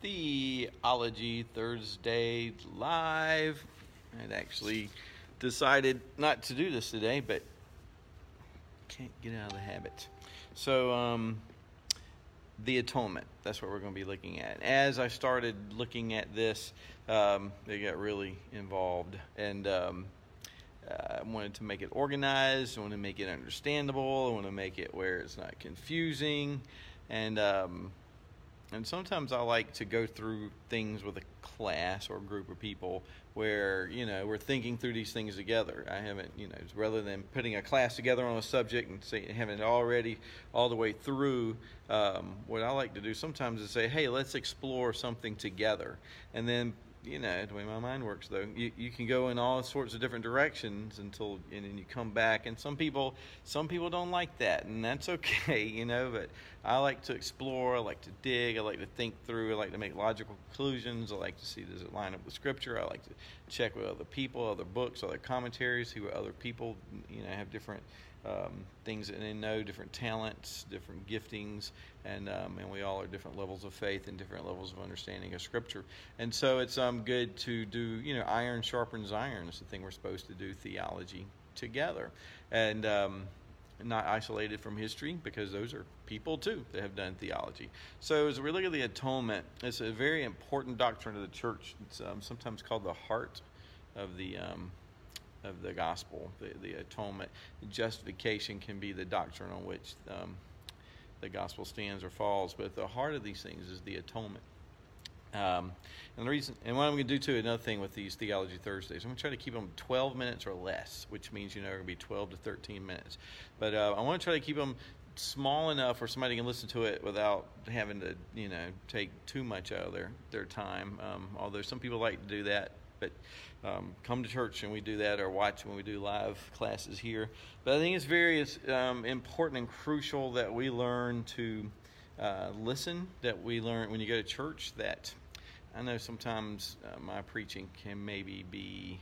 Theology Thursday live. I'd actually decided not to do this today, but can't get out of the habit. So, um, the atonement. That's what we're going to be looking at. As I started looking at this, um, they got really involved, and um, uh, I wanted to make it organized. I want to make it understandable. I want to make it where it's not confusing, and um, and sometimes I like to go through things with a class or a group of people where you know we're thinking through these things together. I haven't you know rather than putting a class together on a subject and say, having it already all the way through. Um, what I like to do sometimes is say, hey, let's explore something together, and then you know the way my mind works though you, you can go in all sorts of different directions until and then you come back and some people some people don't like that and that's okay you know but i like to explore i like to dig i like to think through i like to make logical conclusions i like to see does it line up with scripture i like to check with other people other books other commentaries see what other people you know have different um, things that they know, different talents, different giftings, and um, and we all are different levels of faith and different levels of understanding of Scripture. And so it's um, good to do, you know, iron sharpens iron. It's the thing we're supposed to do theology together, and um, not isolated from history because those are people too that have done theology. So as we look at the atonement, it's a very important doctrine of the church. It's um, sometimes called the heart of the um, of the gospel, the, the atonement. Justification can be the doctrine on which um, the gospel stands or falls, but the heart of these things is the atonement. Um, and the reason, and what I'm going to do too, another thing with these Theology Thursdays, I'm going to try to keep them 12 minutes or less, which means you know they're going to be 12 to 13 minutes. But uh, I want to try to keep them small enough where somebody can listen to it without having to, you know, take too much out of their their time. Um, although some people like to do that, but um, come to church and we do that or watch when we do live classes here. But I think it's very um, important and crucial that we learn to uh, listen, that we learn when you go to church that I know sometimes uh, my preaching can maybe be,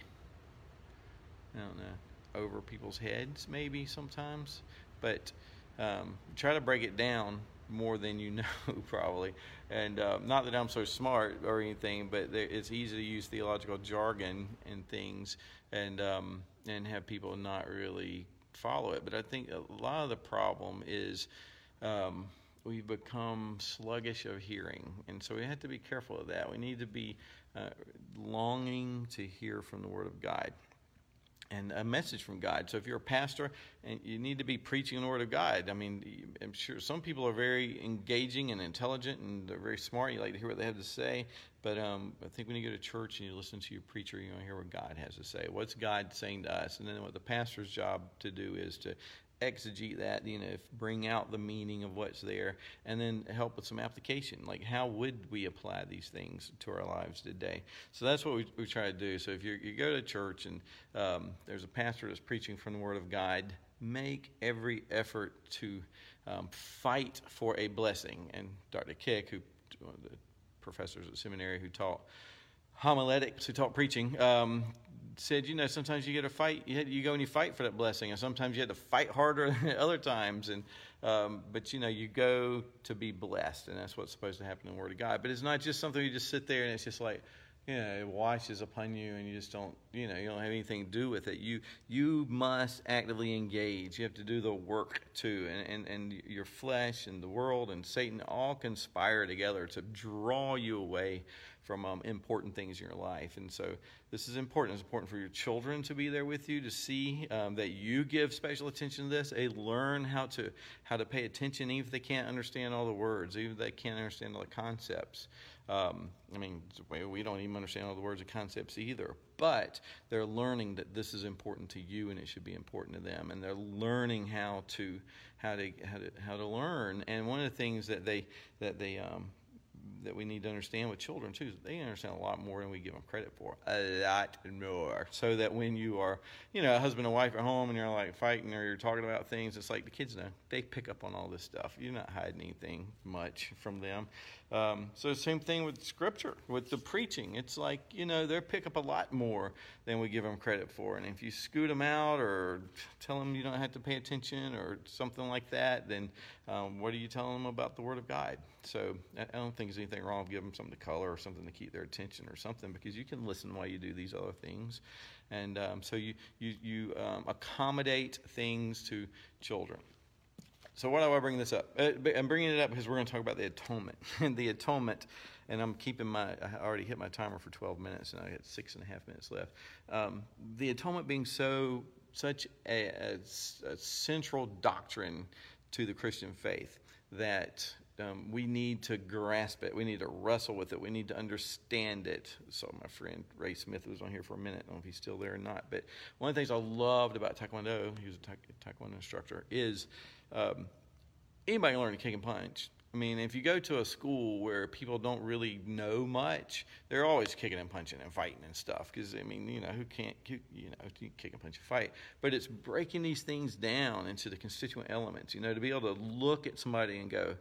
I don't know, over people's heads maybe sometimes, but um, try to break it down more than you know probably. And uh, not that i'm so smart or anything but it's easy to use theological jargon and things and um, and have people not really follow it. But i think a lot of the problem is um, we've become sluggish of hearing and so we have to be careful of that we need to be uh, longing to hear from the word of god and a message from God. So if you're a pastor and you need to be preaching the word of God, I mean, I'm sure some people are very engaging and intelligent and they're very smart. You like to hear what they have to say, but um, I think when you go to church and you listen to your preacher, you want to hear what God has to say. What's God saying to us? And then what the pastor's job to do is to exegete that, you know, bring out the meaning of what's there, and then help with some application. Like, how would we apply these things to our lives today? So that's what we, we try to do. So if you go to church and um, there's a pastor that's preaching from the Word of God, make every effort to um, fight for a blessing. And Dr. Kick, who the professors at seminary who taught homiletics, who taught preaching, um, said, you know, sometimes you get a fight. You, you go and you fight for that blessing, and sometimes you have to fight harder than other times. And um, but you know, you go to be blessed, and that's what's supposed to happen in the Word of God. But it's not just something you just sit there and it's just like, you know, it washes upon you, and you just don't, you know, you don't have anything to do with it. You you must actively engage. You have to do the work too, and and and your flesh and the world and Satan all conspire together to draw you away from um, important things in your life. And so this is important. It's important for your children to be there with you to see um, that you give special attention to this. They learn how to how to pay attention, even if they can't understand all the words, even if they can't understand all the concepts. Um, I mean, we don't even understand all the words and concepts either, but they're learning that this is important to you and it should be important to them, and they're learning how to how to how to, how to learn. And one of the things that they that they um, that we need to understand with children too. They understand a lot more than we give them credit for. A lot more. So that when you are, you know, a husband and wife at home and you're like fighting or you're talking about things, it's like the kids know. They pick up on all this stuff. You're not hiding anything much from them. Um, so same thing with scripture, with the preaching. It's like you know they pick up a lot more than we give them credit for. And if you scoot them out or tell them you don't have to pay attention or something like that, then um, what are you telling them about the Word of God? So I don't think there's anything wrong with giving them something to color or something to keep their attention or something because you can listen while you do these other things. And um, so you you you um, accommodate things to children. So why do I bring this up? Uh, I'm bringing it up because we're going to talk about the atonement and the atonement. And I'm keeping my. I already hit my timer for 12 minutes, and I got six and a half minutes left. Um, the atonement being so such a, a, a, central doctrine to the Christian faith that um, we need to grasp it. We need to wrestle with it. We need to understand it. So my friend Ray Smith was on here for a minute. I don't know if he's still there or not. But one of the things I loved about Taekwondo, he was a Taekwondo instructor, is um, anybody can learn to kick and punch. I mean, if you go to a school where people don't really know much, they're always kicking and punching and fighting and stuff. Because I mean, you know, who can't, you, know, kick and punch and fight? But it's breaking these things down into the constituent elements. You know, to be able to look at somebody and go,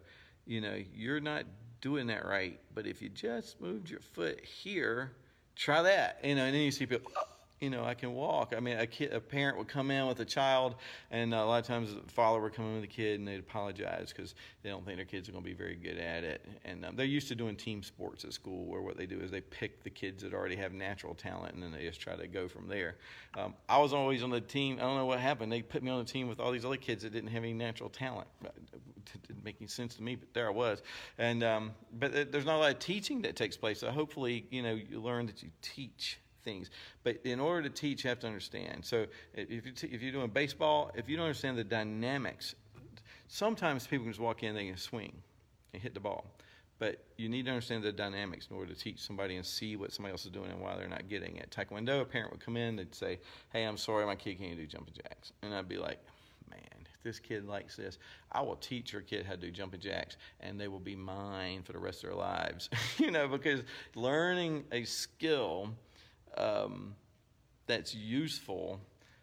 you know, you're not doing that right. But if you just moved your foot here, try that. You know, and then you see people. Oh, you know, I can walk. I mean, a, kid, a parent would come in with a child, and a lot of times the father would come in with a kid, and they'd apologize because they don't think their kids are going to be very good at it. And um, they're used to doing team sports at school, where what they do is they pick the kids that already have natural talent, and then they just try to go from there. Um, I was always on the team. I don't know what happened. They put me on the team with all these other kids that didn't have any natural talent. It didn't make any sense to me, but there I was. And um, but there's not a lot of teaching that takes place. So hopefully, you know, you learn that you teach things. But in order to teach, you have to understand. So if, you t- if you're doing baseball, if you don't understand the dynamics, sometimes people can just walk in, they can swing and hit the ball. But you need to understand the dynamics in order to teach somebody and see what somebody else is doing and why they're not getting it. Taekwondo, a parent would come in, they'd say, Hey, I'm sorry, my kid can't do jumping jacks. And I'd be like, Man, if this kid likes this, I will teach your kid how to do jumping jacks, and they will be mine for the rest of their lives. you know, because learning a skill um, that's useful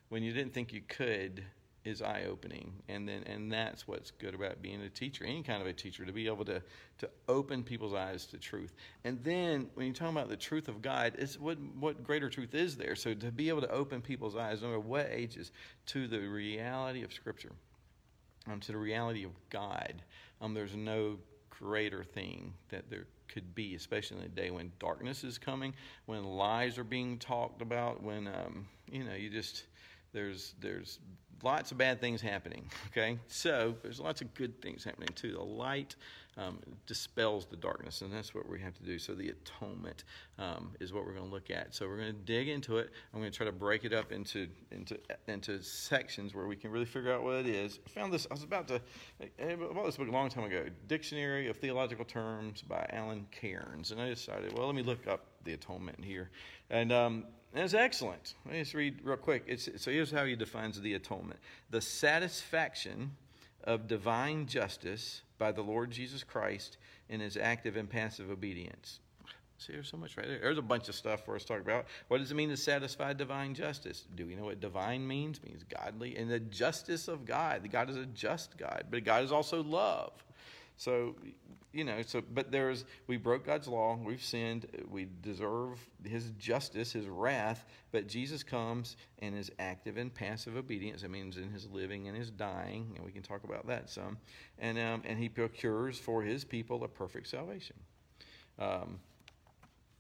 when you didn't think you could is eye opening and then and that's what's good about being a teacher any kind of a teacher to be able to to open people's eyes to truth. And then when you're talking about the truth of god it's what what greater truth is there? So to be able to open people's eyes no matter what ages to the reality of scripture um, to the reality of god um, there's no greater thing that there could be, especially in the day when darkness is coming, when lies are being talked about, when um, you know you just there's there's lots of bad things happening. Okay, so there's lots of good things happening too. The light um, dispels the darkness, and that's what we have to do. So the atonement um, is what we're going to look at. So we're going to dig into it. I'm going to try to break it up into into into sections where we can really figure out what it is. I found this. I was about to. I bought this book a long time ago, Dictionary of Theological Terms by Alan Cairns, and I decided, well, let me look up the atonement here, and. Um, it's excellent. Let me just read real quick. It's, so here's how he defines the atonement the satisfaction of divine justice by the Lord Jesus Christ in his active and passive obedience. See, there's so much right there. There's a bunch of stuff for us to talk about. What does it mean to satisfy divine justice? Do we know what divine means? It means godly. And the justice of God. The God is a just God, but God is also love. So, you know, so, but there's, we broke God's law, we've sinned, we deserve his justice, his wrath, but Jesus comes and is active and passive obedience. That means in his living and his dying, and we can talk about that some. And, um, and he procures for his people a perfect salvation. Um,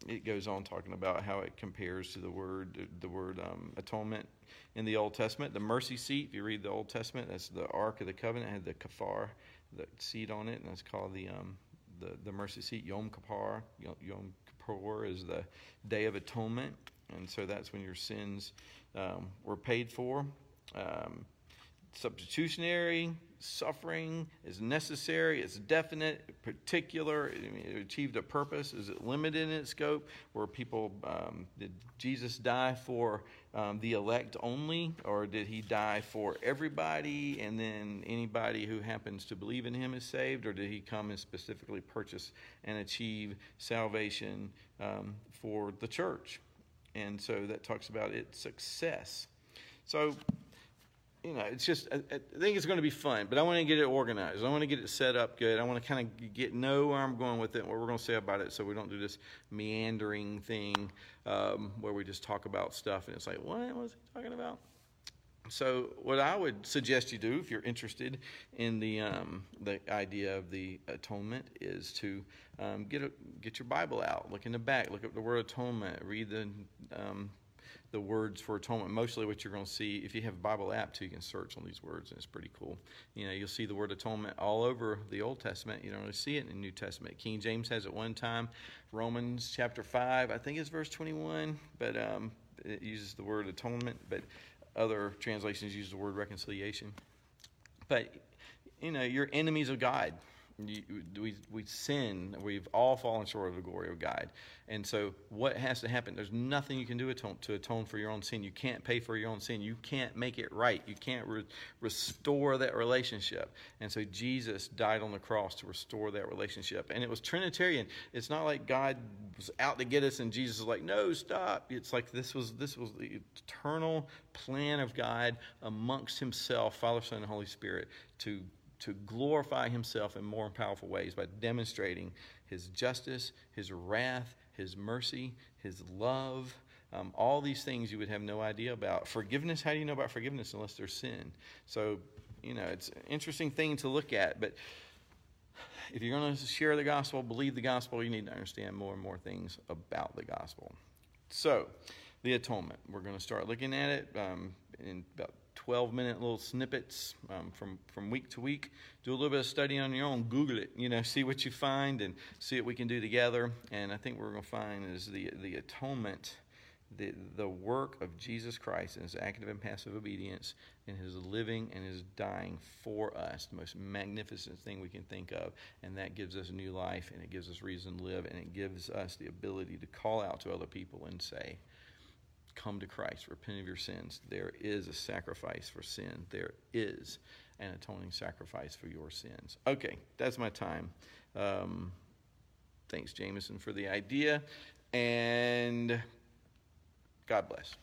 it goes on talking about how it compares to the word the word um, atonement in the Old Testament. The mercy seat, if you read the Old Testament, that's the Ark of the Covenant, had the kafar, the seat on it, and that's called the um, the, the mercy seat. Yom Kippur. Yom Kippur is the Day of Atonement, and so that's when your sins um, were paid for. Um, substitutionary suffering is necessary, it's definite, particular, it achieved a purpose. Is it limited in its scope? Where people, um, did Jesus die for um, the elect only, or did he die for everybody and then anybody who happens to believe in him is saved, or did he come and specifically purchase and achieve salvation um, for the church? And so that talks about its success. So you know, it's just, I, I think it's going to be fun, but I want to get it organized. I want to get it set up good. I want to kind of get know where I'm going with it, what we're going to say about it, so we don't do this meandering thing um, where we just talk about stuff and it's like, what was he talking about? So, what I would suggest you do, if you're interested in the um, the idea of the atonement, is to um, get a, get your Bible out, look in the back, look up the word atonement, read the um, the words for atonement. Mostly, what you're going to see, if you have a Bible app too, you can search on these words, and it's pretty cool. You know, you'll see the word atonement all over the Old Testament. You don't really see it in the New Testament. King James has it one time. Romans chapter five, I think it's verse 21, but um, it uses the word atonement, but other translations use the word reconciliation. But, you know, you're enemies of God. We, we sin. We've all fallen short of the glory of God. And so, what has to happen? There's nothing you can do atone, to atone for your own sin. You can't pay for your own sin. You can't make it right. You can't re- restore that relationship. And so, Jesus died on the cross to restore that relationship. And it was Trinitarian. It's not like God was out to get us and Jesus is like, no, stop. It's like this was this was the eternal plan of God amongst Himself, Father, Son, and Holy Spirit to to glorify himself in more powerful ways by demonstrating his justice, his wrath, his mercy, his love, um, all these things you would have no idea about. Forgiveness, how do you know about forgiveness unless there's sin? So, you know, it's an interesting thing to look at, but if you're going to share the gospel, believe the gospel, you need to understand more and more things about the gospel. So, the atonement. We're going to start looking at it um, in about 12 minute little snippets um, from, from week to week. Do a little bit of study on your own. Google it, you know, see what you find and see what we can do together. And I think what we're going to find is the, the atonement, the, the work of Jesus Christ and his active and passive obedience in his living and his dying for us, the most magnificent thing we can think of. And that gives us new life and it gives us reason to live and it gives us the ability to call out to other people and say, come to Christ, repent of your sins. There is a sacrifice for sin. There is an atoning sacrifice for your sins. Okay, that's my time. Um, thanks, Jameson, for the idea, and God bless.